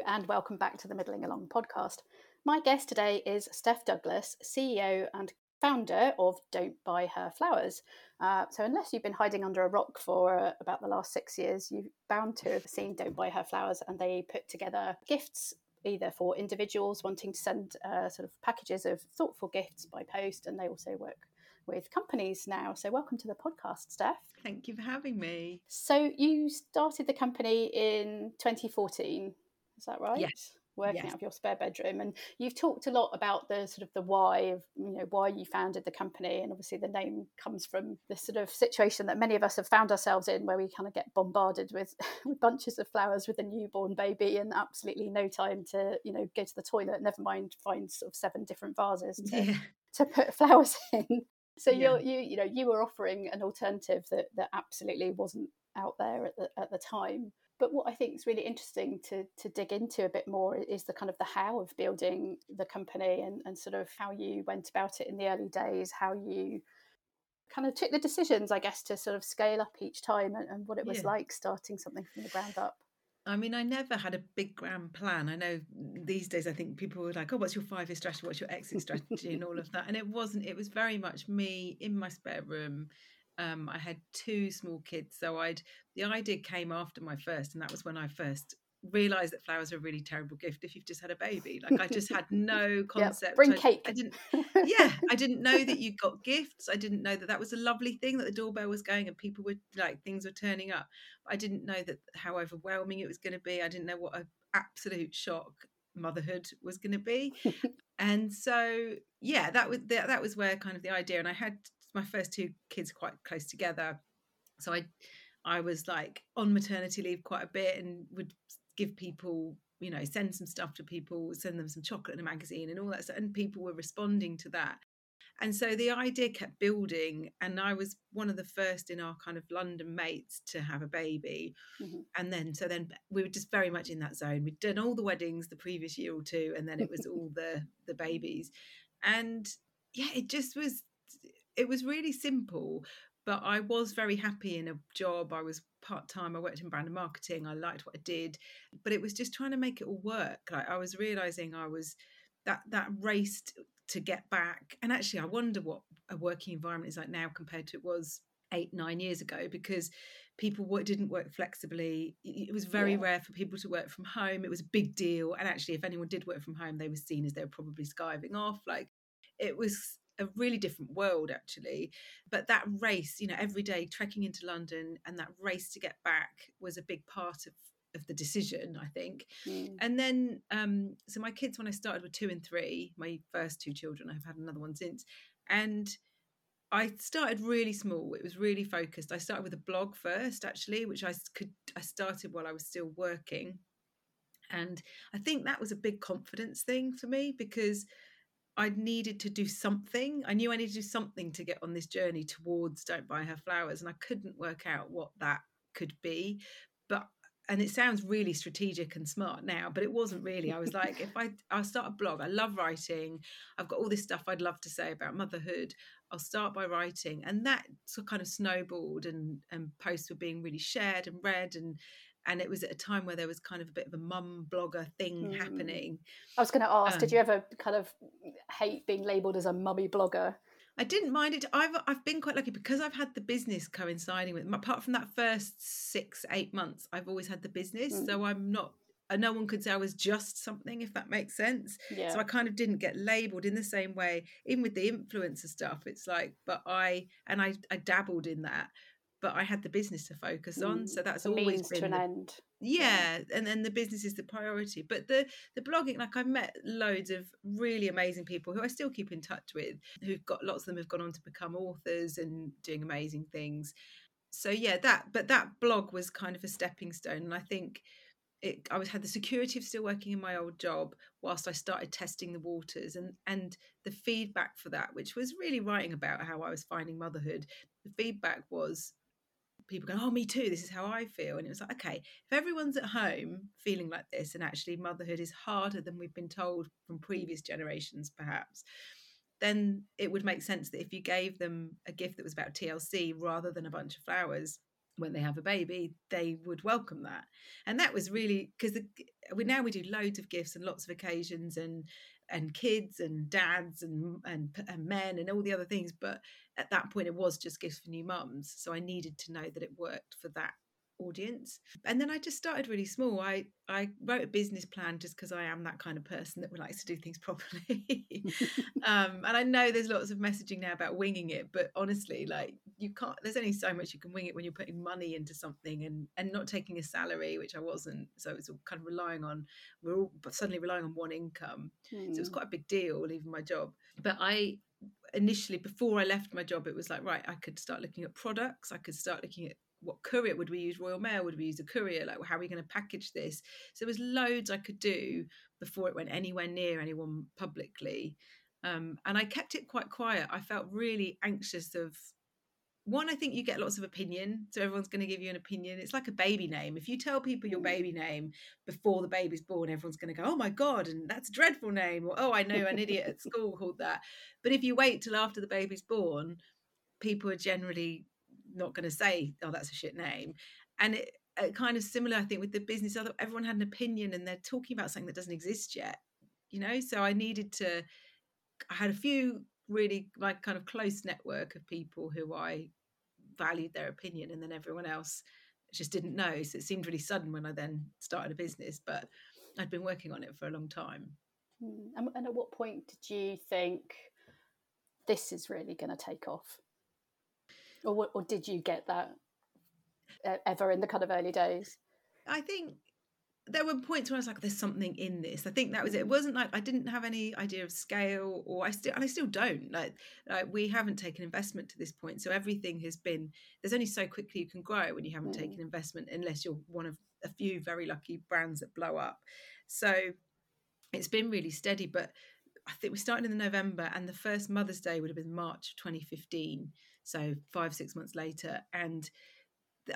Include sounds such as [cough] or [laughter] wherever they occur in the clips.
Hello, and welcome back to the Middling Along podcast. My guest today is Steph Douglas, CEO and founder of Don't Buy Her Flowers. Uh, so, unless you've been hiding under a rock for uh, about the last six years, you're bound to have seen Don't Buy Her Flowers, and they put together gifts either for individuals wanting to send uh, sort of packages of thoughtful gifts by post, and they also work with companies now. So, welcome to the podcast, Steph. Thank you for having me. So, you started the company in 2014, is that right? Yes. Working yes. out of your spare bedroom, and you've talked a lot about the sort of the why of you know why you founded the company, and obviously the name comes from the sort of situation that many of us have found ourselves in, where we kind of get bombarded with, [laughs] with bunches of flowers with a newborn baby, and absolutely no time to you know go to the toilet. Never mind find sort of seven different vases to, Yeah. to put [laughs] flowers in. So Yeah. you're, you you know you were offering an alternative that that absolutely wasn't out there at the at the time. But what I think is really interesting to to dig into a bit more is the kind of the how of building the company and, and sort of how you went about it in the early days, how you kind of took the decisions, I guess, to sort of scale up each time and, and what it was Yeah. like starting something from the ground up. I mean, I never had a big grand plan. I know these days, I think people were like, oh, what's your five year strategy? What's your exit strategy? and all of that. And it wasn't, it was very much me in my spare room. Um, I had two small kids. So I'd, the idea came after my first, and that was when I first realized that flowers are a really terrible gift if you've just had a baby. Like I just had [laughs] no concept. bring I- cake. I didn't, [laughs] yeah, I didn't know that you got gifts. I didn't know that that was a lovely thing that the doorbell was going and people were like things were turning up. I didn't know that how overwhelming it was going to be. I didn't know what an absolute shock motherhood was going to be. [laughs] and so yeah, that was that, that was where kind of the idea. And I had my first two kids quite close together, so I I was like on maternity leave quite a bit and would give people you know send some stuff to people send them some chocolate and a magazine and all that stuff and people were responding to that. And so the idea kept building and i was one of the first in our kind of london mates to have a baby. Mhm. and then so then we were just very much in that zone. We'd done all the weddings the previous year or two and then it was all [laughs] the the babies. And yeah it just was it was really simple but I was very happy in a job. I was part time. I worked in brand and marketing. I liked what I did, but it was just trying to make it all work. Like I was realizing I was that that race to get back. And actually, I wonder what a working environment is like now compared to it was eight nine years ago because people didn't work flexibly. It it was very Yeah. rare for people to work from home. It was a big deal. And actually, if anyone did work from home, they were seen as they were probably skiving off. Like it was a really different world actually. But that race you know every day trekking into london and that race to get back was a big part of of the decision i think. Mm. and then um so my kids when i started were two and three my first two children i've had another one since and i started really small it was really focused. I started with a blog first actually which I could i started while i was still working and i think that was a big confidence thing for me because I needed to do something. I knew I needed to do something to get on this journey towards Don't Buy Her Flowers. And I couldn't work out what that could be. But and it sounds really strategic and smart now, but it wasn't really. I was like, if I I'll start a blog, I love writing. I've got all this stuff I'd love to say about motherhood. I'll start by writing. And that sort of kind of snowballed and and posts were being really shared and read and and it was at a time where there was kind of a bit of a mum blogger thing Mm. happening. I was going to ask, did Um, you ever kind of hate being labelled as a mummy blogger? I didn't mind it. I've I've been quite lucky because I've had the business coinciding with. Them. Apart from that first six eight months, I've always had the business, Mm. so I'm not. uh, No one could say I was just something, if that makes sense. Yeah. So I kind of didn't get labelled in the same way. Even with the influencer stuff, it's like, but I and I I dabbled in that, but I had the business to focus on. Mm, So that's a always means been to an the- end. yeah and then the business is the priority but the the blogging like i've met loads of really amazing people who i still keep in touch with who've got lots of them have gone on to become authors and doing amazing things so yeah that but that blog was kind of a stepping stone and i think it, I was had the security of still working in my old job whilst I started testing the waters and and the feedback for that, which was really writing about how I was finding motherhood. The feedback was people going, "Oh, me too. This is how I feel," and it was like, okay, if everyone's at home feeling like this, and actually motherhood is harder than we've been told from previous generations, perhaps. Then it would make sense that if you gave them a gift that was about TLC rather than a bunch of flowers, when they have a baby, they would welcome that. And that was really because we now we do loads of gifts and lots of occasions and and kids and dads and, and and men and all the other things but at that point it was just gifts for new mums so i needed to know that it worked for that audience. And then i just started really small. I i wrote a business plan just because i am that kind of person that likes to do things [laughs] properly. [laughs] Um, and i know there's lots of messaging now about winging it but honestly like you can't there's only so much you can wing it when you're putting money into something and and not taking a salary which i wasn't. So it's all kind of relying on we're all suddenly relying on one income. Mm. so it was hmm. quite a big deal leaving my job. But i initially before i left my job it was like right i could start looking at products. I could start looking at what courier would we use? Royal mail would we use a courier? Like how are we going to package this? So there was loads i could do before it went anywhere near anyone publicly. Um, and i kept it quite quiet. I felt really anxious of one i think you get lots of opinion so everyone's going to give you an opinion. It's like a baby name. If you tell people your baby name before the baby's born everyone's going to go oh my god and that's a dreadful name or oh i know an idiot at school called that. But if you wait till after the baby's born people are generally not going to say, "Oh, that's a shit name," and it, it, kind of similar, I think, with the business. Other everyone had an opinion, and they're talking about something that doesn't exist yet, you know. So I needed to. I had a few really like kind of close network of people who I valued their opinion, and then everyone else just didn't know. So it seemed really sudden when I then started a business, but I'd been working on it for a long time. Hmm, and at what point did you think this is really going to take off? Or or did you get that ever in the kind of early days? I think there were points where I was like, "There's something in this." I think that was it. It wasn't like I didn't have any idea of scale, or I still and I still don't. Like, like we haven't taken investment to this point, so everything has been. There's only so quickly you can grow when you haven't mm. taken investment, unless you're one of a few very lucky brands that blow up. So it's been really steady, but I think we started in the November, and the first Mother's Day would have been March of 2015 so five six months later and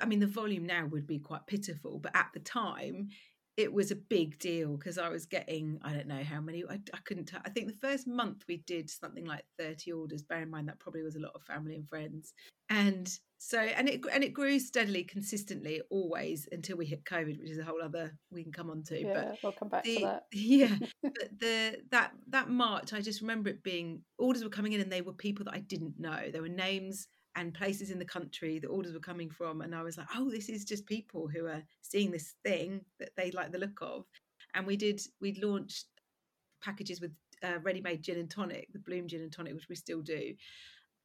i mean the volume now would be quite pitiful but at the time it was a big deal because I was getting I don't know how many I, I couldn't I think the first month we did something like 30 orders bear in mind that probably was a lot of family and friends. And so and it and it grew steadily consistently always until we hit covid which is a whole other we can come on to yeah, but we'll come back the, to that. [laughs] yeah [laughs] but the that that march I just remember it being orders were coming in and they were people that I didn't know. There were names and places in the country the orders were coming from and i was like oh this is just people who are seeing this thing that they like the look of and we did we launched packages with uh, ready-made gin and tonic the bloom gin and tonic which we still do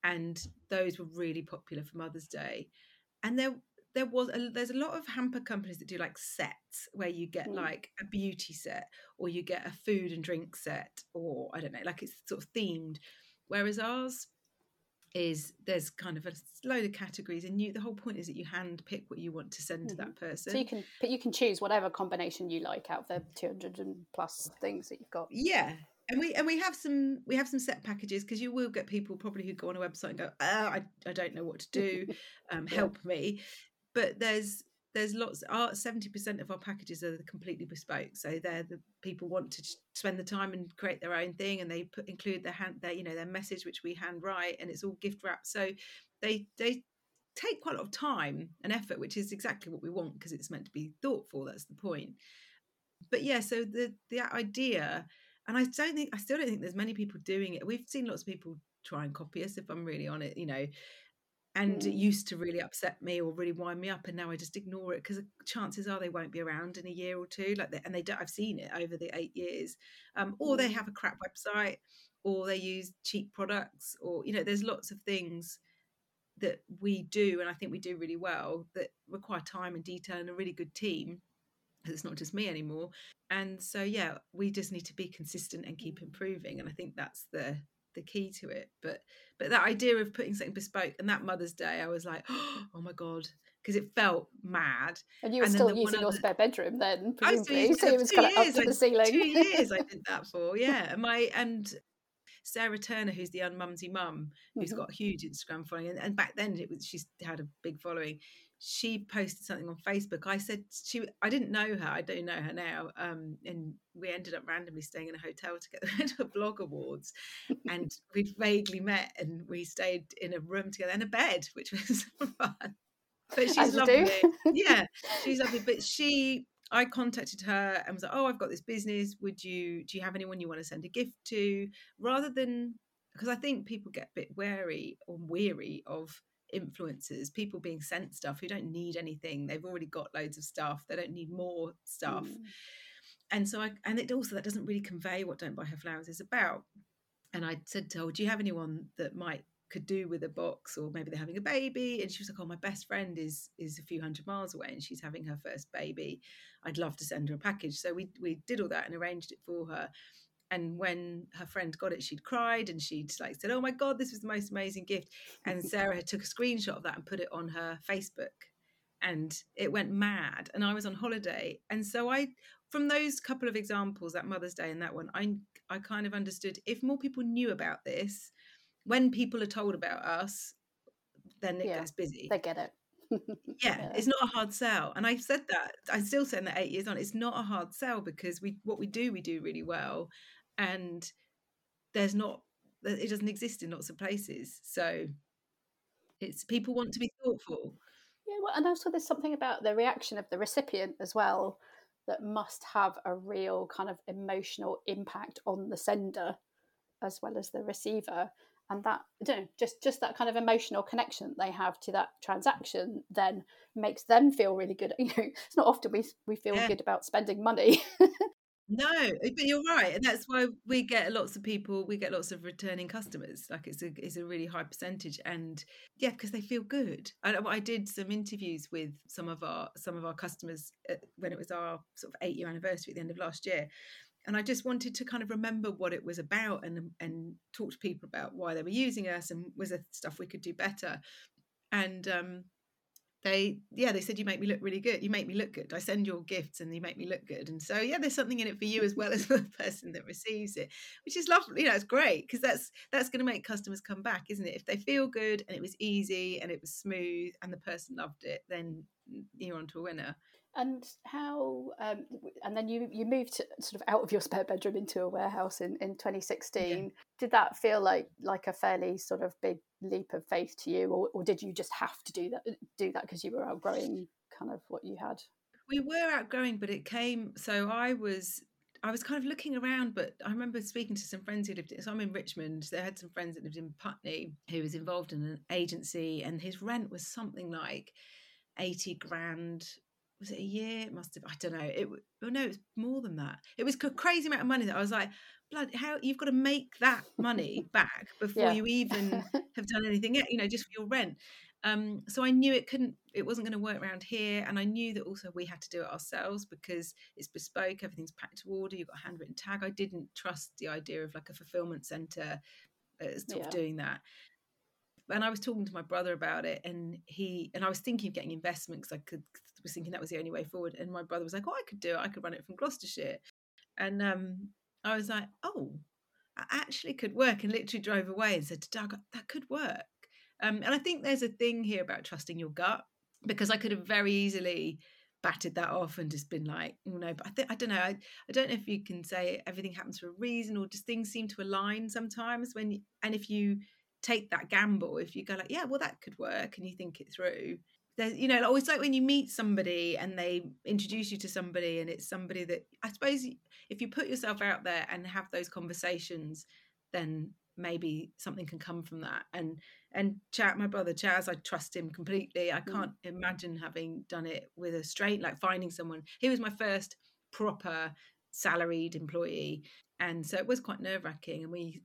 and those were really popular for mother's day and there there was a, there's a lot of hamper companies that do like sets where you get mm. like a beauty set or you get a food and drink set or i don't know like it's sort of themed whereas ours is there's kind of a load of categories and you the whole point is that you hand pick what you want to send mm-hmm. to that mm-hmm. person so you can but you can choose whatever combination you like out of the 200 and plus things that you've got yeah and we and we have some we have some set packages because you will get people probably who go on a website and go oh, I, I don't know what to do [laughs] um, help me but there's there's lots our 70% of our packages are completely bespoke. So they're the people want to spend the time and create their own thing and they put include their hand their you know their message which we hand write and it's all gift wrapped. So they they take quite a lot of time and effort which is exactly what we want because it's meant to be thoughtful that's the point. But yeah so the the idea and i don't think i still don't think there's many people doing it. We've seen lots of people try and copy us if i'm really on it you know and mm. it used to really upset me or really wind me up and now i just ignore it because chances are they won't be around in a year or two like and they don't i've seen it over the eight years um, or they mm. have a crap website or they use cheap products or you know there's lots of things that we do and i think we do really well that require time and detail and a really good team because it's not just me anymore and so yeah we just need to be consistent and keep mm. improving and i think that's the the key to it but but that idea of putting something bespoke and that mother's day i was like [gasps] oh my god because it felt mad. And you were and still using your spare bedroom then presumably so it was kind of up to the ceiling. two years i did that [laughs] for yeah. And my and Sarah Turner, who's the unmumsy mum, who's mm-hmm. got a huge Instagram following, and, and back then it was she's had a big following she posted something on Facebook. I said she, I didn't know her. I don't know her now. Um, and we ended up randomly staying in a hotel together [laughs] to a blog awards, and we'd vaguely met, and we stayed in a room together and a bed, which was [laughs] fun. But she's lovely. [laughs] yeah, she's lovely. But she, I contacted her and was like, "Oh, I've got this business. Would you do you have anyone you want to send a gift to?" Rather than because I think people get a bit wary or weary of influencers, people being sent stuff who don't need anything. They've already got loads of stuff. They don't need more stuff. Mm. And so I and it also that doesn't really convey what Don't Buy Her Flowers is about. And I said to her, Do you have anyone that might could do with a box or maybe they're having a baby and she was like oh my best friend is is a few hundred miles away and she's having her first baby i'd love to send her a package so we we did all that and arranged it for her and when her friend got it she'd cried and she'd like said oh my god this was the most amazing gift. And [laughs] sarah had took a screenshot of that and put it on her facebook and it went mad and i was on holiday. And so i from those couple of examples that mother's day and that one i i kind of understood if more people knew about this when people are told about us then it yeah, gets busy. they get it. [laughs] Yeah, yeah, it's not a hard sell. And I've said that, I still say that eight years on, it's not a hard sell because we what we do, we do really well and there's not it doesn't exist in lots of places so it's people want to be thoughtful yeah well and also there's something about the reaction of the recipient as well that must have a real kind of emotional impact on the sender as well as the receiver and that I don't know, just just that kind of emotional connection they have to that transaction then makes them feel really good. [laughs] You know, it's not often we we feel yeah. good about spending money. [laughs] No, eh, but you're right, and that's why we get lots of people. We get lots of returning customers. Like it's a it's a really high percentage, and yeah, because they feel good. I, I did some interviews with some of our some of our customers uh, when it was our sort of eight year anniversary at the end of last year, and I just wanted to kind of remember what it was about and and talk to people about why they were using us and was there stuff we could do better. And um, they yeah they said you make me look really good. You make me look good. I send your gifts and you make me look good. And so yeah there's something in it for you as well [laughs] as the person that receives it which is lovely you know it's great because that's that's going to make customers come back isn't it? If they feel good and it was easy and it was smooth and the person loved it then mm, you're on to a winner and how, um, and then you you moved sort of out of your spare bedroom into a warehouse in, in 2016. Yeah. Did that feel like like a fairly sort of big leap of faith to you, or, or did you just have to do that do that because you were outgrowing kind of what you had? We were outgrowing, but it came. So I was I was kind of looking around, but I remember speaking to some friends who lived. In, so I'm in Richmond. They had some friends that lived in Putney who was involved in an agency, and his rent was something like eighty grand was it a year? It must have. I don't know. It. Oh no, it was more than that. It was a crazy amount of money that I was like, blood. How you've got to make that money [laughs] back before yeah. you even [laughs] have done anything. Yet. You know, just for your rent. Um, so I knew it couldn't. It wasn't going to work around here, and I knew that also we had to do it ourselves because it's bespoke. Everything's packed to order. You've got a handwritten tag. I didn't trust the idea of like a fulfillment center uh, sort yeah. of doing that and I was talking to my brother about it, and he and I was thinking of getting investment because I could was thinking that was the only way forward. And my brother was like, "Oh, I could do it. I could run it from Gloucestershire," and um, I was like, "Oh, I actually could work." And literally drove away and said to Doug, "That could work." Um, and I think there's a thing here about trusting your gut because I could have very easily batted that off and just been like, oh, no, but I think I don't know. I, I don't know if you can say everything happens for a reason or just things seem to align sometimes when you, and if you take that gamble if you go like yeah well that could work and you think it through there's you know always like when you meet somebody and they introduce you to somebody and it's somebody that i suppose if you put yourself out there and have those conversations then maybe something can come from that and and chat my brother chaz i trust him completely i mm. can't mm. imagine having done it with a straight like finding someone he was my first proper salaried employee and so it was quite nerve wracking and we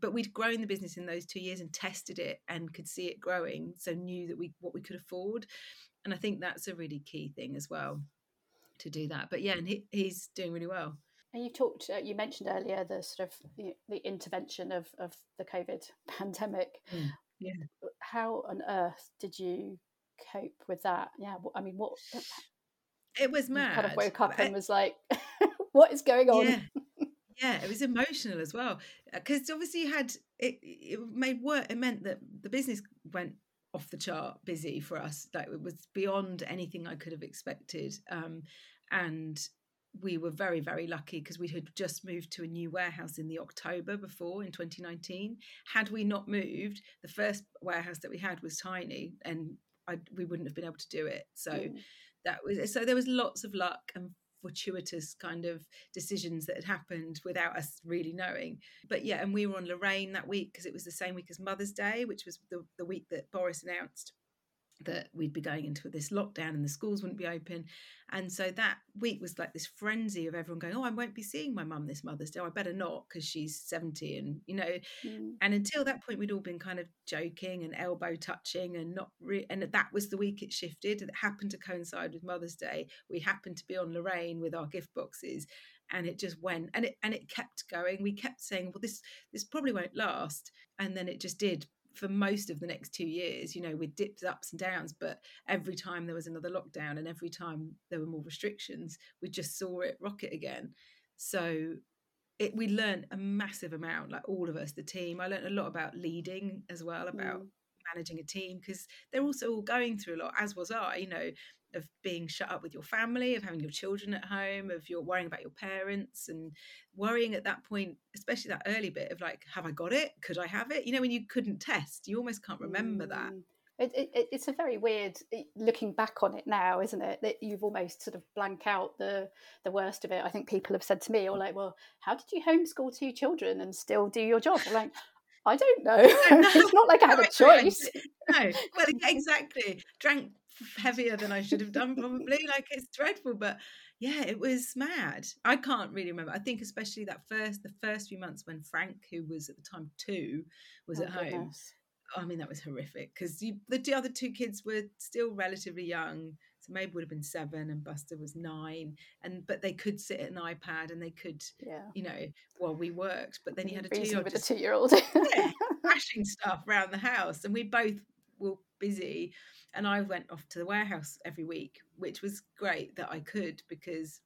but we'd grown the business in those two years and tested it and could see it growing so knew that we what we could afford and i think that's a really key thing as well to do that but yeah and he, he's doing really well. And you talked uh, you mentioned earlier the sort of the, the intervention of, of the covid [laughs] pandemic. Mm, yeah. How on earth did you cope with that? Yeah i mean what it was mad kind of woke up and was like [laughs] what is going on? Yeah [laughs] yeah it was emotional as well because uh, obviously you had it it made work it meant that the business went off the chart busy for us like it was beyond anything i could have expected um, and we were very very lucky because we had just moved to a new warehouse in the october before in 2019 had we not moved the first warehouse that we had was tiny and I, we wouldn't have been able to do it so mm. that was so there was lots of luck and fortuitous kind of decisions that had happened without us really knowing. But yeah, and we were on Lorraine that week because it was the same week as Mother's Day, which was the, the week that Boris announced that we'd be going into this lockdown and the schools wouldn't be open. And so that week was like this frenzy of everyone going, Oh, I won't be seeing my mum this Mother's Day. I better not because she's 70. And, you know, mm. and until that point, we'd all been kind of joking and elbow touching and not re- and that was the week it shifted. It happened to coincide with Mother's Day. We happened to be on Lorraine with our gift boxes and it just went and it and it kept going we kept saying well this this probably won't last and then it just did for most of the next two years, you know, with dips, ups and downs. But every time there was another lockdown and every time there were more restrictions, we just saw it rocket again. So it, we learned a massive amount, like all of us, the team. I learned a lot about leading as well, about mm. managing a team because they're also all going through a lot, as was I, you know, of being shut up with your family, of having your children at home, of your worrying about your parents and worrying at that point, especially that early bit of like, have I got it? Could I have it? You know, when you couldn't test, you almost can't remember mm. that. It, it, it's a very weird looking back on it now, isn't it? That you've almost sort of blank out the the worst of it. I think people have said to me, "Or like, well, how did you homeschool two children and still do your job?" I'm like, I don't know. [laughs] it's not like I had [laughs] a choice. No, well, exactly. Drank heavier than I should have done, probably. [laughs] like it's dreadful, but yeah, it was mad. I can't really remember. I think especially that first, the first few months when Frank, who was at the time two, was oh, at goodness. home. I mean, that was horrific because the other two kids were still relatively young. So Mabel would have been seven and Buster was nine, and but they could sit at an iPad and they could, yeah. you know, while we worked. But then you had a two-year-old with a two-year-old, yeah, [laughs] crashing stuff around the house, and we both were busy and I went off to the warehouse every week, which was great that I could because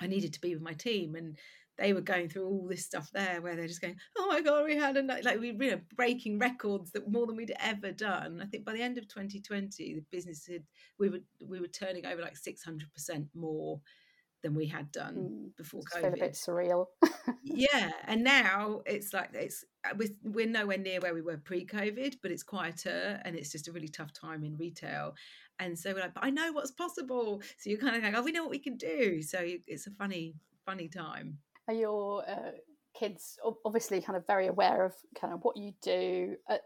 I needed to be with my team and they were going through all this stuff there where they're just going, oh my god, we had a night like we you know breaking records that more than we'd ever done. I think by the end of 2020, the business had we were we were turning over like 600 percent more than we had done mm, before COVID. Feel a bit surreal. [laughs] yeah, and now it's like it's uh, we're, we're nowhere near where we were pre-COVID, but it's quieter and it's just a really tough time in retail. And so we're like, but I know what's possible. So you're kind of like, oh, we know what we can do. So it's a funny, funny time. Are your uh, kids obviously kind of very aware of kind of what you do? Are,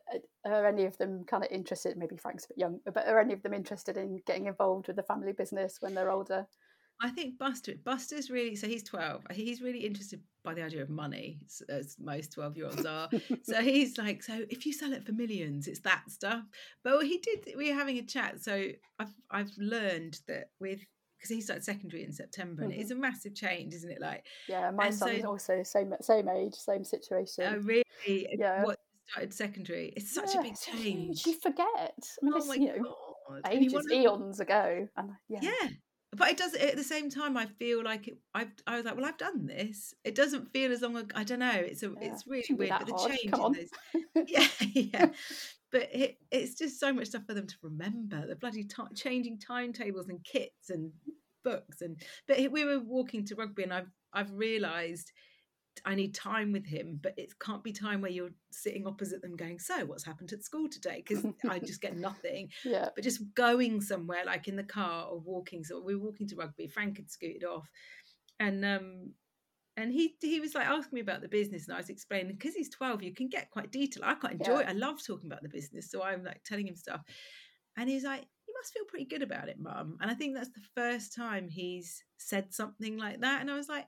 are any of them kind of interested? Maybe Frank's a bit young, but are any of them interested in getting involved with the family business when they're older? I think Buster, Buster's really, so he's 12. He's really interested by the idea of money, as most 12 year olds are. [laughs] so he's like, so if you sell it for millions, it's that stuff. But he did, we were having a chat. So I've, I've learned that with, because he started secondary in September, and mm-hmm. it's a massive change, isn't it? Like, yeah, my son so, is also same same age, same situation. Oh, really? Yeah. What started secondary? It's such yeah, a big change. You forget. I mean, oh this, you know, God. ages, eons ago, and yeah. yeah but it does at the same time i feel like it, I've, i was like well i've done this it doesn't feel as long i don't know it's a yeah, it's really weird but the hard. change in those [laughs] [laughs] yeah yeah but it, it's just so much stuff for them to remember the bloody t- changing timetables and kits and books and but we were walking to rugby and i've i've realized I need time with him, but it can't be time where you're sitting opposite them going, So, what's happened at school today? Because I just get nothing. [laughs] Yeah. But just going somewhere, like in the car or walking. So, we were walking to rugby. Frank had scooted off. And, um, and he he was like asking me about the business, and I was explaining because he's twelve, you can get quite detailed. I quite enjoy yeah. it. I love talking about the business, so I'm like telling him stuff, and he's like, "You must feel pretty good about it, mum." And I think that's the first time he's said something like that, and I was like,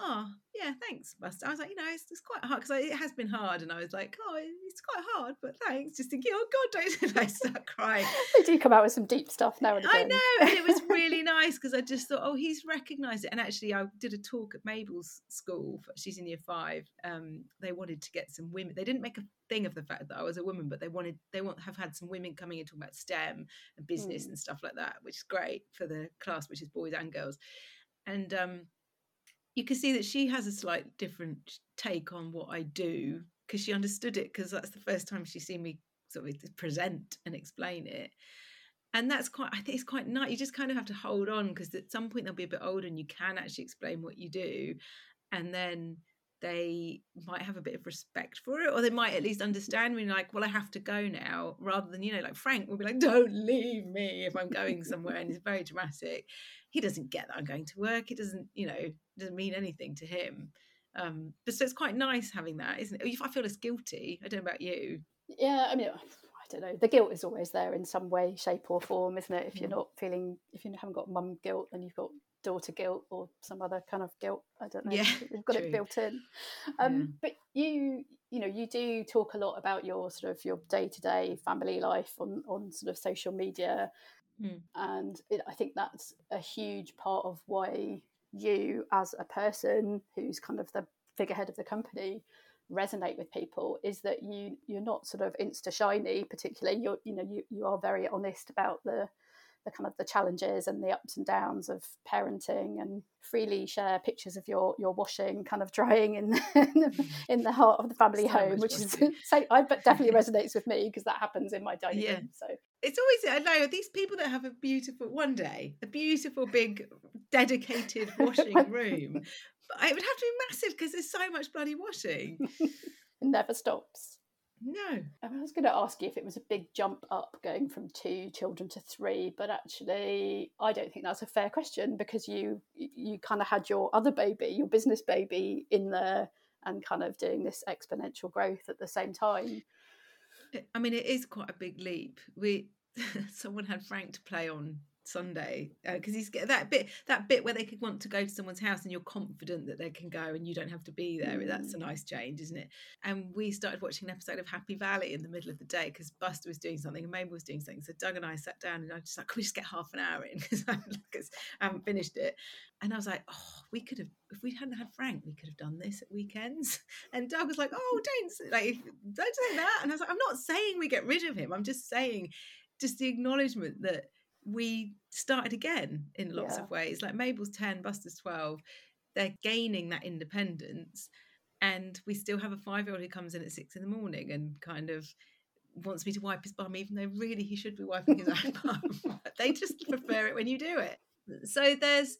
oh yeah thanks buster i was like you know it's, it's quite hard because it has been hard and i was like oh it's quite hard but thanks just thinking oh god [laughs] don't i start crying they do come out with some deep stuff now and again. i know and it was really [laughs] nice because i just thought oh he's recognized it and actually i did a talk at mabel's school she's in year five um, they wanted to get some women they didn't make a thing of the fact that i was a woman but they wanted they want have had some women coming and talking about stem and business mm. and stuff like that which is great for the class which is boys and girls and um you can see that she has a slight different take on what I do because she understood it because that's the first time she's seen me sort of eh, present and explain it. And that's quite, I think it's quite nice. You just kind of have to hold on because at some point they'll be a bit older and you can actually explain what you do. And then they might have a bit of respect for it, or they might at least understand me, like, well, I have to go now, rather than, you know, like Frank will be like, don't leave me if I'm going somewhere. and he's very dramatic. He doesn't get that I'm going to work. It doesn't, you know, doesn't mean anything to him. Um, but so it's quite nice having that, isn't it? If I feel less guilty. I don't know about you. Yeah, I mean, I don't know. The guilt is always there in some way, shape, or form, isn't it? If you're mm. not feeling, if you haven't got mum guilt, then you've got daughter guilt or some other kind of guilt. I don't know. Yeah, you've got true. it built in. Um, yeah. But you, you know, you do talk a lot about your sort of your day to day family life on on sort of social media, mm. and it, I think that's a huge part of why you, as a person who's kind of the figurehead of the company, resonate with people is that you you're not sort of insta shiny particularly you're you know you, you are very honest about the the kind of the challenges and the ups and downs of parenting and freely share pictures of your your washing kind of drying in [laughs] mm-hmm. in the heart of the family so home which is [laughs] so I but definitely [laughs] resonates with me because that happens in my dining yeah. room so. It's always I know these people that have a beautiful one day a beautiful big dedicated washing room but it would have to be massive because there's so much bloody washing. It never stops no. I was going to ask you if it was a big jump up going from two children to three, but actually, I don't think that's a fair question because you you kind of had your other baby, your business baby, in there and kind of doing this exponential growth at the same time. I mean, it is quite a big leap. We [laughs] someone had Frank to play on Sunday because uh, he's that bit that bit where they could want to go to someone's house and you're confident that they can go and you don't have to be there. Mm. That's a mm. nice change, isn't it? And we started watching an episode of Happy Valley in the middle of the day because Buster was doing something and Mabel was doing something. So Doug and I sat down and I just like, can we just get half an hour in [laughs] because I haven't finished it. And I was like, oh, we could have if we hadn't had Frank, we could have done this at weekends. [laughs] And Doug was like, oh, don't like don't say that. And I was like, I'm not saying we get rid of him. I'm just saying just the acknowledgement that we started again in lots yeah. of ways. Like Mabel's 10, Buster's 12. They're gaining that independence. And we still have a five year old who comes in at six in the morning and kind of wants me to wipe his bum, even though really he should be wiping his [laughs] own bum. [laughs] they just prefer it when you do it. So there's,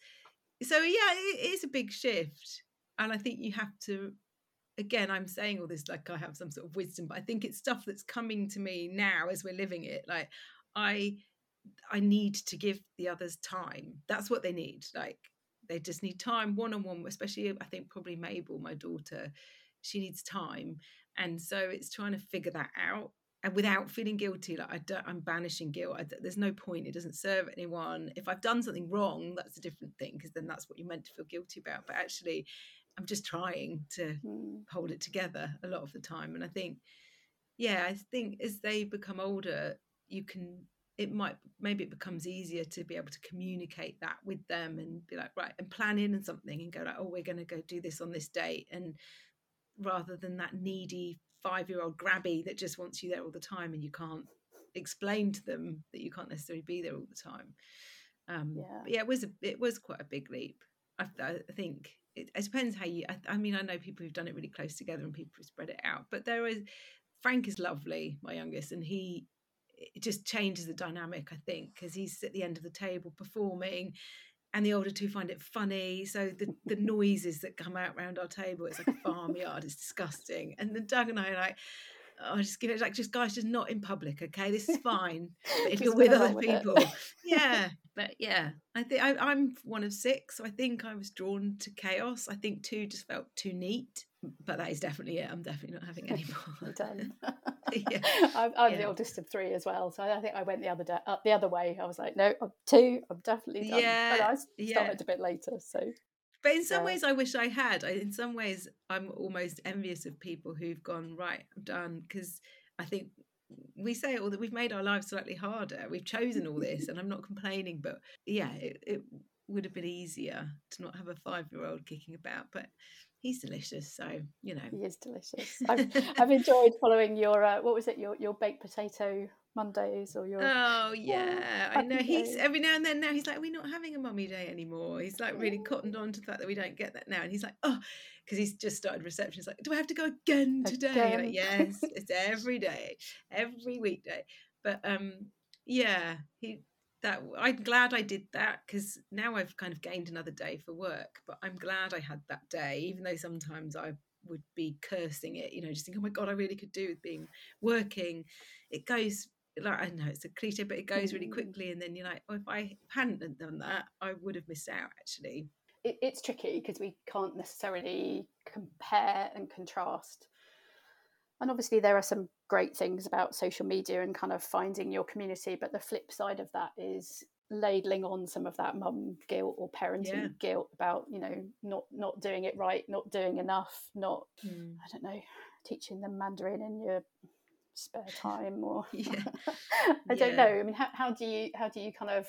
so yeah, it is a big shift. And I think you have to, again, I'm saying all this like I have some sort of wisdom, but I think it's stuff that's coming to me now as we're living it. Like I, I need to give the others time. That's what they need. Like they just need time one on one, especially I think probably Mabel, my daughter, she needs time. And so it's trying to figure that out and without feeling guilty like I don't, i'm banishing guilt I, there's no point it doesn't serve anyone if i've done something wrong that's a different thing because then that's what you're meant to feel guilty about but actually i'm just trying to mm. hold it together a lot of the time and i think yeah i think as they become older you can it might maybe it becomes easier to be able to communicate that with them and be like right and plan in and something and go like oh we're going to go do this on this date and rather than that needy five year old grabby that just wants you there all the time and you can't explain to them that you can't necessarily be there all the time. Um yeah, yeah it was a it was quite a big leap. I, I think it, it, depends how you I, I mean i know people who've done it really close together and people who spread it out but there is frank is lovely my youngest and he it just changes the dynamic, I think, because he's at the end of the table performing and the older two find it funny. So the, the noises that come out around our table, it's like a farmyard, it's disgusting. And then Doug and I are like, oh, just give it like just guys, just not in public, okay? This is fine. But if [laughs] you're with other with people, [laughs] yeah. But yeah, I think I'm one of six, so I think I was drawn to chaos. I think two just felt too neat but that is definitely it. I'm definitely not having any [laughs] more. done. [laughs] [laughs] yeah. I'm, I'm yeah. the oldest of three as well, so I think I went the other day, uh, the other way. I was like, no, I'm two. I'm definitely done. Yeah, but I started yeah. a bit later, so. But in some ways, I wish I had. I, in some ways, I'm almost envious of people who've gone right. I'm done because I think we say all that we've made our lives slightly harder. We've chosen all this, and I'm not complaining. But yeah, it, it would have been easier to not have a five year old kicking about. But he's delicious. So you know, he is delicious. [laughs] I've, I've enjoyed following your uh, what was it? Your your baked potato Mondays or your oh yeah oh, I know. He's every now and then now he's like we're not having a mummy day anymore. He's like really cottoned on to the fact that we don't get that now and he's like oh because he's just started reception. He's like do I have to go again today? Again. Like, yes it's [laughs] every day every weekday. But um yeah he that I'm glad I did that because now I've kind of gained another day for work. But I'm glad I had that day, even though sometimes I would be cursing it, you know, just think, oh my god, I really could do with being working. It goes like I know it's a cliche, but it goes really mm. quickly, and then you're like, oh, if I hadn't done that, I would have missed out. Actually, it, it's tricky because we can't necessarily compare and contrast. And obviously, there are some great things about social media and kind of finding your community, but the flip side of that is ladling on some of that mum guilt or parenting yeah. guilt about you know not not doing it right not doing enough not mm. i don't know teaching them mandarin in your spare time or [laughs] yeah. [laughs] i don't know i mean how, how do you how do you kind of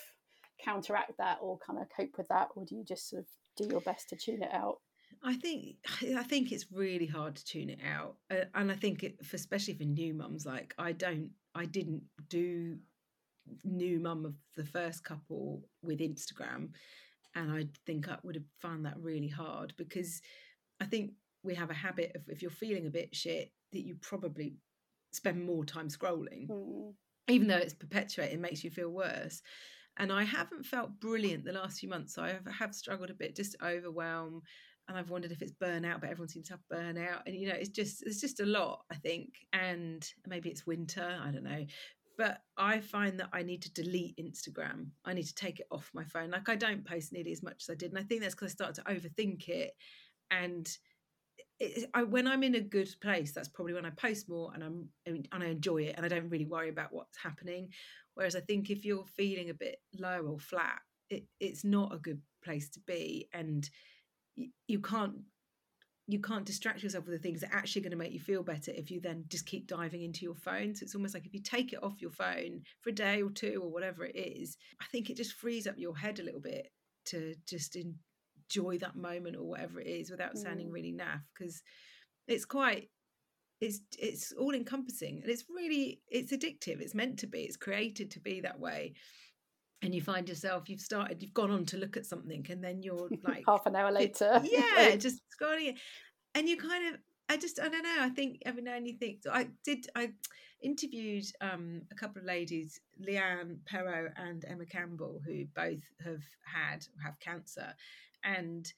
counteract that or kind of cope with that or do you just sort of do your best to tune it out I think [sighs] I think it's really hard to tune it out, uh, and I think it, for especially for new mums, like I don't, I didn't do new mum of the first couple with Instagram, and I think I would have found that really hard because I think we have a habit of if you're feeling a bit shit that you probably spend more time scrolling, mm. even though it's perpetuating, makes you feel worse. And I haven't felt brilliant the last few months. So I have struggled a bit, just overwhelm, and I've wondered if it's burnout, but everyone seems to have burnout, and you know, it's just it's just a lot, I think, and maybe it's winter, I don't know, but I find that I need to delete Instagram. I need to take it off my phone. Like I don't post nearly as much as I did, and I think that's because I started to overthink it. And it, I, when I'm in a good place, that's probably when I post more, and I'm and I enjoy it, and I don't really worry about what's happening. Whereas I think if you're feeling a bit low or flat, it, it's not a good place to be, and you, you can't you can't distract yourself with the things that are actually going to make you feel better if you then just keep diving into your phone. So it's almost like if you take it off your phone for a day or two or whatever it is, I think it just frees up your head a little bit to just enjoy that moment or whatever it is without sounding mm. really naff because it's quite it's it's all encompassing and it's really it's addictive it's meant to be it's created to be that way and you find yourself you've started you've gone on to look at something and then you're [laughs] like half an hour [laughs] later. Yeah [laughs] just scrolling and you kind of i just i don't know i think every now and you think so i did i interviewed um, a couple of ladies leanne Pero and emma campbell who both have had have cancer. And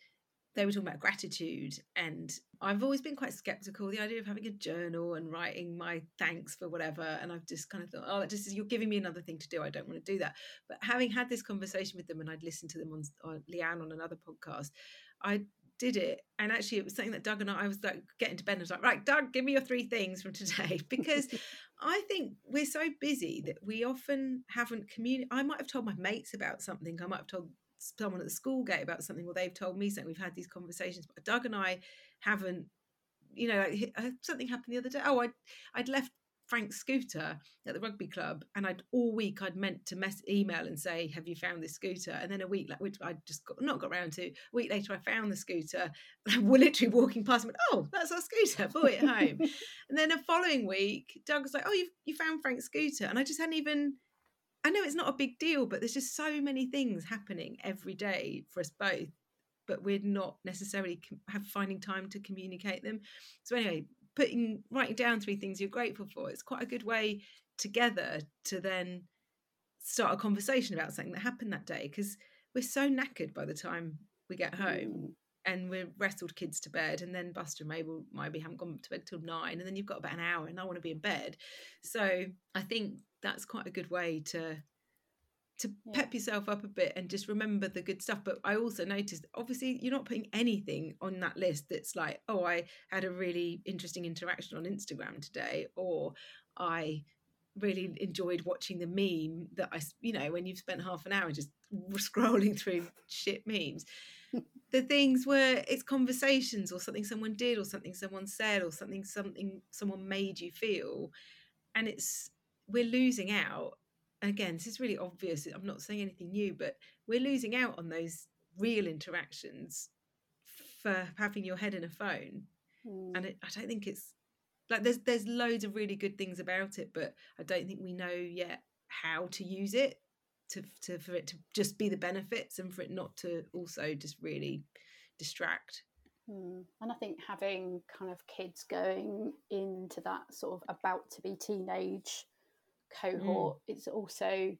they were talking about gratitude and i've always been quite skeptical the idea of having a journal and writing my thanks for whatever and i've just kind of thought oh that just is you're giving me another thing to do i don't want to do that. But having had this conversation with them and i'd listened to them on, on leanne on another podcast i did it and actually it was something that doug and i, I was like getting to bed and I was like right doug give me your three things from today. [laughs] Because [laughs] i think we're so busy that we often haven't communicated i might have told my mates about something i might have told someone at the school gate about something or they've told me something we've had these conversations but doug and i haven't you know like, something happened the other day oh i'd i'd left Frank's scooter at the rugby club, and I'd all week I'd meant to mess email and say, "Have you found this scooter?" And then a week, like which I just got, not got around to. A week later, I found the scooter. [laughs] We're literally walking past and went, "Oh, that's our scooter." Brought it home, [laughs] and then the following week, Doug was like, "Oh, you you found Frank's scooter," and I just hadn't even I know it's not a big deal, but there's just so many things happening every day for us both, but we're not necessarily have finding time to communicate them. So anyway, putting writing down three things you're grateful for, it's quite a good way together to then start a conversation about something that happened that day because we're so knackered by the time we get home. Mm. And we're wrestled kids to bed, and then Buster and Mabel maybe haven't gone to bed till nine, and then you've got about an hour, and I want to be in bed. So I think that's quite a good way to to yeah. pep yourself up a bit and just remember the good stuff. But I also noticed, obviously, you're not putting anything on that list that's like, oh, I had a really interesting interaction on Instagram today, or I really enjoyed watching the meme that I, you know, when you've spent half an hour just [laughs] scrolling through shit memes. The things where it's conversations or something someone did or something someone said or something something someone made you feel and it's we're losing out. Again, this is really obvious. I'm not saying anything new, but we're losing out on those real interactions for having your head in a phone. Mm. And it, I don't think it's like there's there's loads of really good things about it, but I don't think we know yet how to use it to, to for it to just be the benefits and for it not to also just really distract. Mm. And I think having kind of kids going into that sort of about to be teenage cohort, mm. it's also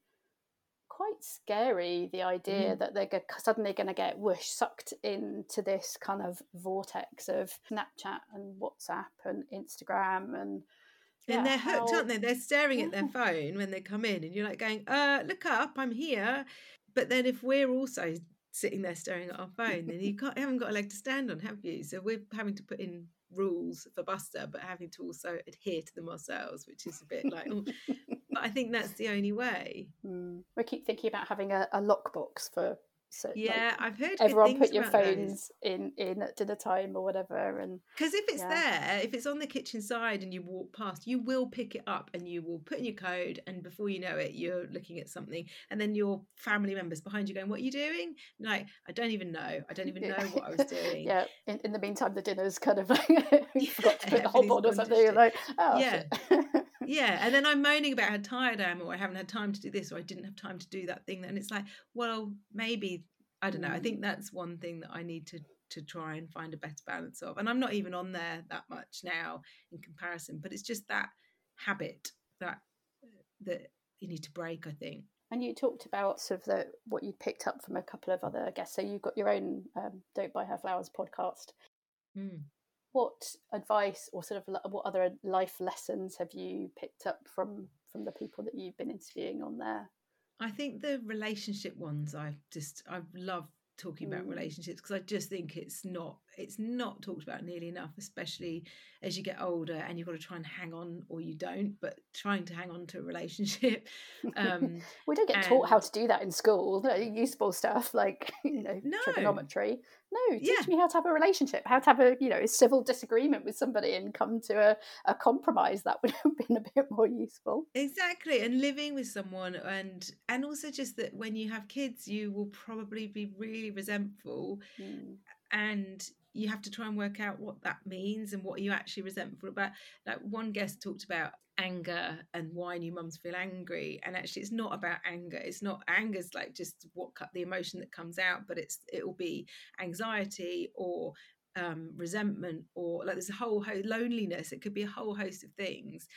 quite scary the idea Mm. that they're go- suddenly going to get whoosh sucked into this kind of vortex of Snapchat and WhatsApp and Instagram and yeah, and they're hooked, how- aren't they? They're staring at their phone when they come in, and you're like going, "Uh, look up, I'm here." But then if we're also sitting there staring at our phone, then you can't, you haven't got a leg to stand on, have you? So we're having to put in rules for Buster, but having to also adhere to them ourselves, which is a bit like. "Oh." [laughs] But I think that's the only way. Mm. We keep thinking about having a, a lockbox for so like, Yeah, I've heard. everyone put your phones in in at dinner time or whatever and Because if it's Yeah. there, if it's on the kitchen side and you walk past, you will pick it up and you will put in your code, and before you know it, you're looking at something, and then your family members behind you going, "What are you doing?" And like, I don't even know. I don't even know what I was [laughs] doing. yeah in, in the meantime the dinner's kind of [laughs] [laughs] like you forgot to put the hob everything's on or something you're like oh Yeah. Yeah and then i'm moaning about how tired i am or i haven't had time to do this or i didn't have time to do that thing and it's like well maybe i don't know i Mm. think that's one thing that i need to to try and find a better balance of and i'm not even on there that much now in comparison but it's just that habit that that you need to break i think and you talked about sort of the what you picked up from a couple of other guests so you've got your own um, don't buy her flowers podcast Mm. What advice or sort of what other life lessons have you picked up from from the people that you've been interviewing on there I think the relationship ones I've just I love talking about Mm. relationships because I just think it's not it's not talked about nearly enough, especially as you get older and you've got to try and hang on or you don't, but trying to hang on to a relationship. [laughs] Um, we don't get taught how to do that in school no, useful stuff like [laughs] you know No. trigonometry no teach Yeah. me how to have a relationship how to have a you know a civil disagreement with somebody and come to a, a compromise that [laughs] would have been a bit more useful exactly, and living with someone, and and also just that when you have kids, you will probably be really resentful Mm. and you have to try and work out what that means and what are you actually resentful about. Like one guest talked about anger and why new mums feel angry? And actually it's not about anger. It's not anger's like just what the emotion that comes out but it's it will be anxiety or um, resentment or like there's a whole host loneliness. It could be a whole host of things.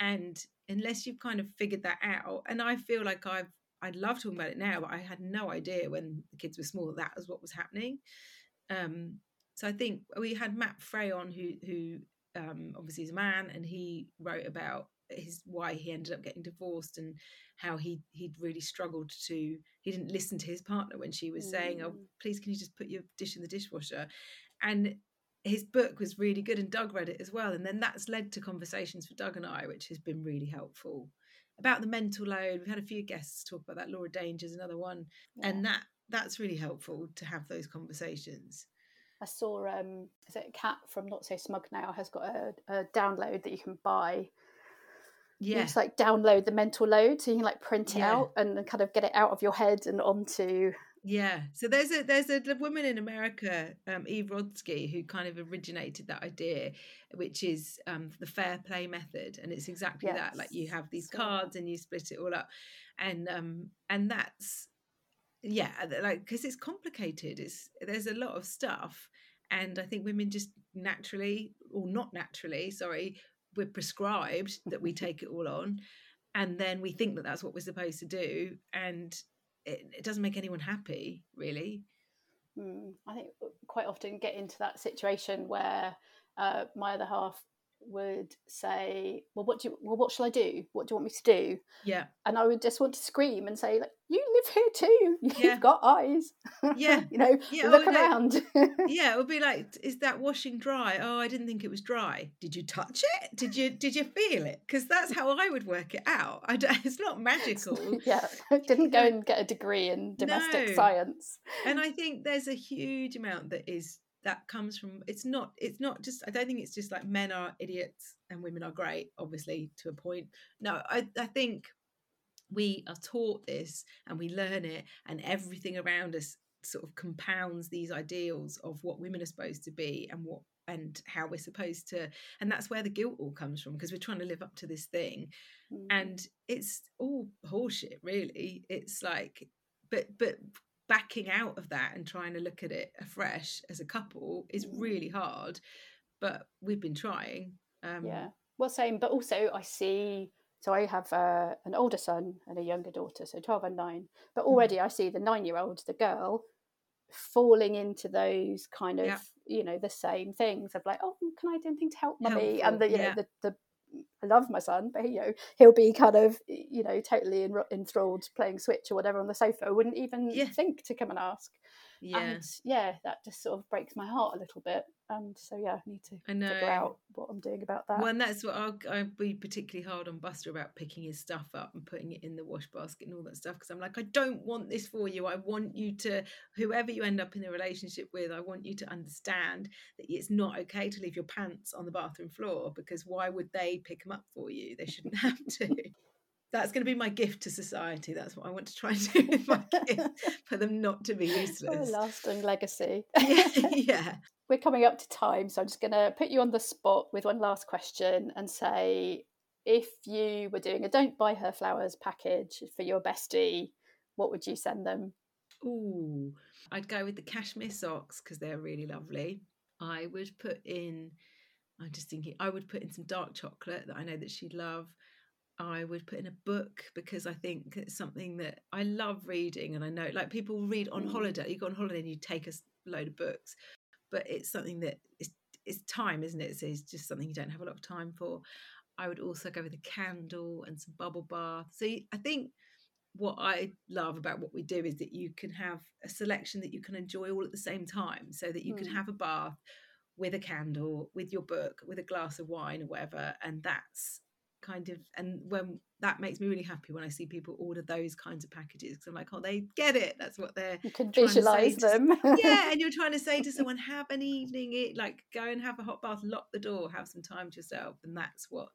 And unless you've kind of figured that out and i feel like i've I'd love talking about it now but i had no idea when the kids were small that that was what was happening. Um, so I think we had Matt Fray on, who who um, obviously is a man, and he wrote about his why he ended up getting divorced and how he he'd really struggled to he didn't listen to his partner when she was saying, "Oh, Mm. please, can you just put your dish in the dishwasher?" And his book was really good, and Doug read it as well, and then that's led to conversations for Doug and I, which has been really helpful about the mental load. We've had a few guests talk about that. Laura Danger's another one, and that that's really helpful to have those conversations. I saw um is it Cat from Not So Smug Now has got a, a download that you can buy. Yeah, like download the mental load so you can like print it Yeah. out and kind of get it out of your head and onto yeah. So there's a there's a woman in America, um, Eve Rodsky, who kind of originated that idea, which is um, the fair play method, and it's exactly that. Like you have these cards and you split it all up, and um, and that's yeah, like because it's complicated. It's there's a lot of stuff, and I think women just naturally or not naturally, sorry, we're prescribed that we [laughs] take it all on, and then we think that that's what we're supposed to do, and it, it doesn't make anyone happy, really. Mm, I think quite often get into that situation where uh, my other half would say, "Well, what do you, well, what shall I do? What do you want me to do?" Yeah, And I would just want to scream and say, "Like you live here too. [laughs] You've Yeah. got eyes. Yeah. [laughs] you know, Yeah, look oh, no. around." [laughs] yeah. It would be like, is that washing dry? Oh, I didn't think it was dry. Did you touch it? Did you did you feel it? Because that's how I would work it out. I don't, it's not magical. yeah, didn't go and get a degree in domestic No. science. and I think there's a huge amount that is that comes from it's not it's not just I don't think it's just like men are idiots and women are great, obviously, to a point. No, I, I think we are taught this and we learn it and everything around us sort of compounds these ideals of what women are supposed to be and what and how we're supposed to and that's where the guilt all comes from because we're trying to live up to this thing Mm. and it's all horseshit really it's like but but backing out of that and trying to look at it afresh as a couple is Mm. really hard but we've been trying um yeah well same but also i see so I have uh, an older son and a younger daughter, so 12 and 9. But Mm. already I see the nine year old, the girl, falling into those kind of, Yeah. you know, the same things of like, oh, can I do anything to help mummy? And the, you yeah. know, the, the, I love my son, but you know, he'll be kind of, you know, totally en- enthralled playing Switch or whatever on the sofa. Wouldn't even Yeah. think to come and ask. Yeah. And yeah, that just sort of breaks my heart a little bit. And so yeah, I need to I know. figure out what I'm doing about that. Well, and that's what I'll, I'll be particularly hard on Buster about picking his stuff up and putting it in the wash basket and all that stuff because I'm like, I don't want this for you. I want you to, whoever you end up in a relationship with, I want you to understand that it's not okay to leave your pants on the bathroom floor because why would they pick them up for you? They shouldn't [laughs] have to. That's going to be my gift to society. That's what I want to try and [laughs] do with my kids [laughs] for them not to be useless. lasting legacy. [laughs] yeah, yeah. We're coming up to time, so I'm just going to put you on the spot with one last question and say if you were doing a Don't Buy Her Flowers package for your bestie, what would you send them? Ooh, I'd go with the cashmere socks because they're really lovely. I would put in, I'm just thinking, I would put in some dark chocolate that I know that she'd love. I would put in a book because I think it's something that I love reading, and I know like people read on Mm. holiday. You go on holiday and you take a load of books, but it's something that is it's time, isn't it? So it's just something you don't have a lot of time for. I would also go with a candle and some bubble bath. So I think what I love about what we do is that you can have a selection that you can enjoy all at the same time, so that you can Mm. have a bath with a candle, with your book, with a glass of wine or whatever, and that's kind of and when that makes me really happy when I see people order those kinds of packages because I'm like, oh, they get it. That's what they're You can to visualize to- them. yeah, and you're [laughs] trying to say to someone, have an evening, it like go and have a hot bath, lock the door, have some time to yourself, and that's what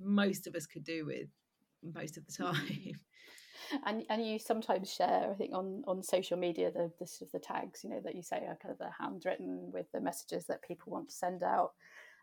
most of us could do with most of the Mm. time. and and you sometimes share i think on on social media the the sort of the tags you know that you say are kind of the handwritten with the messages that people want to send out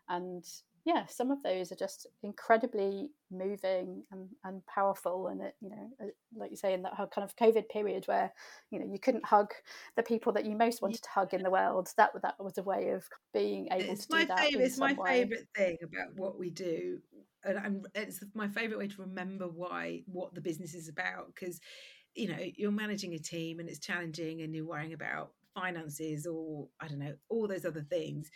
and yeah some of those are just incredibly moving and, and powerful and it you know uh, like you say in that kind of covid period where you know you couldn't hug the people that you most wanted to hug in the world that that was a way of being able it's to do my that favorite it's my way. favorite thing about what we do and I'm, it's my favorite way to remember why what the business is about because you know you're managing a team and it's challenging and you're worrying about finances or i don't know all those other things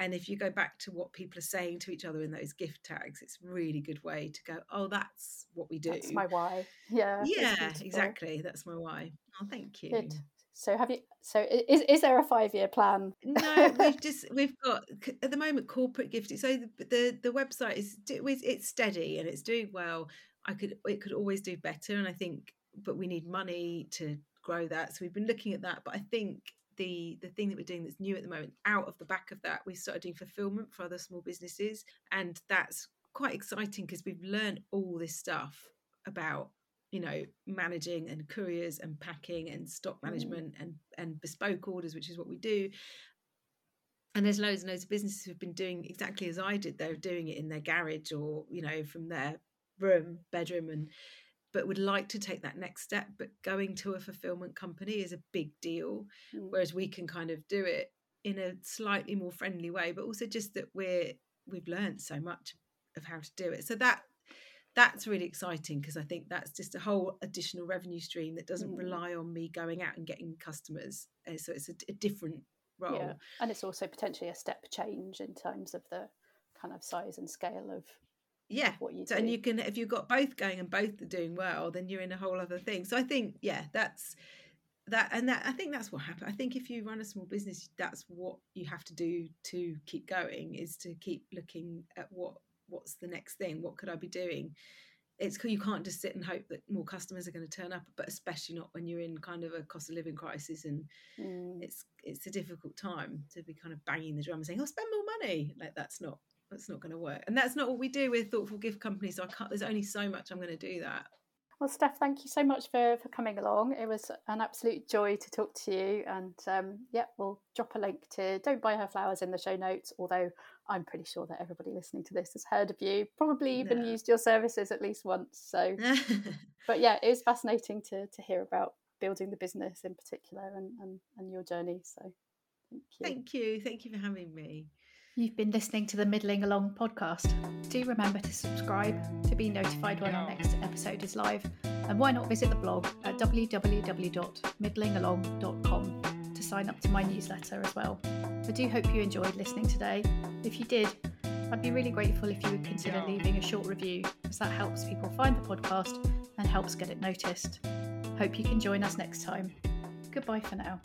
and if you go back to what people are saying to each other in those gift tags it's a really good way to go oh that's what we do that's my why yeah yeah exactly that's my why oh thank you Good. So have you? So is is there a five year plan? no we've [laughs] just we've got at the moment corporate gifting so the the, the website is it's steady and it's doing well i could it could always do better and i think but we need money to grow that so we've been looking at that but i think the the thing that we're doing that's new at the moment out of the back of that we started doing fulfillment for other small businesses and that's quite exciting because we've learned all this stuff about you know managing and couriers and packing and stock Mm. management and and bespoke orders which is what we do and there's loads and loads of businesses who've been doing exactly as I did. They're doing it in their garage or you know from their room, bedroom, and but would like to take that next step. But going to a fulfillment company is a big deal, Mm. whereas we can kind of do it in a slightly more friendly way. But also just that we're we've learned so much of how to do it. So that that's really exciting because I think that's just a whole additional revenue stream that doesn't Mm. rely on me going out and getting customers. Uh, So it's a, a different role. Yeah, and it's also potentially a step change in terms of the kind of size and scale of yeah what you so, and you can if you've got both going and both are doing well then you're in a whole other thing. So i think yeah that's that and that i think that's what happened. I think if you run a small business that's what you have to do to keep going is to keep looking at what what's the next thing what could i be doing? It's you can't just sit and hope that more customers are going to turn up but especially not when you're in kind of a cost of living crisis and Mm, it's it's a difficult time to be kind of banging the drum and saying oh spend more money. Like that's not that's not going to work and that's not what we do with thoughtful gift companies so i can't there's only so much i'm going to do that Well, Steph, thank you so much for, for coming along. It was an absolute joy to talk to you. And um, yeah, we'll drop a link to Don't Buy Her Flowers in the show notes, although I'm pretty sure that everybody listening to this has heard of you, probably even No. used your services at least once. So, [laughs] but yeah, it was fascinating to, to hear about building the business in particular and, and, and your journey. So thank you. thank you thank you for having me You've been listening to the Middling Along podcast. Do remember to subscribe to be notified when our next episode is live. And why not visit the blog at www.middlingalong.com to sign up to my newsletter as well. I do hope you enjoyed listening today. If you did, I'd be really grateful if you would consider leaving a short review, as that helps people find the podcast and helps get it noticed. Hope you can join us next time. Goodbye for now.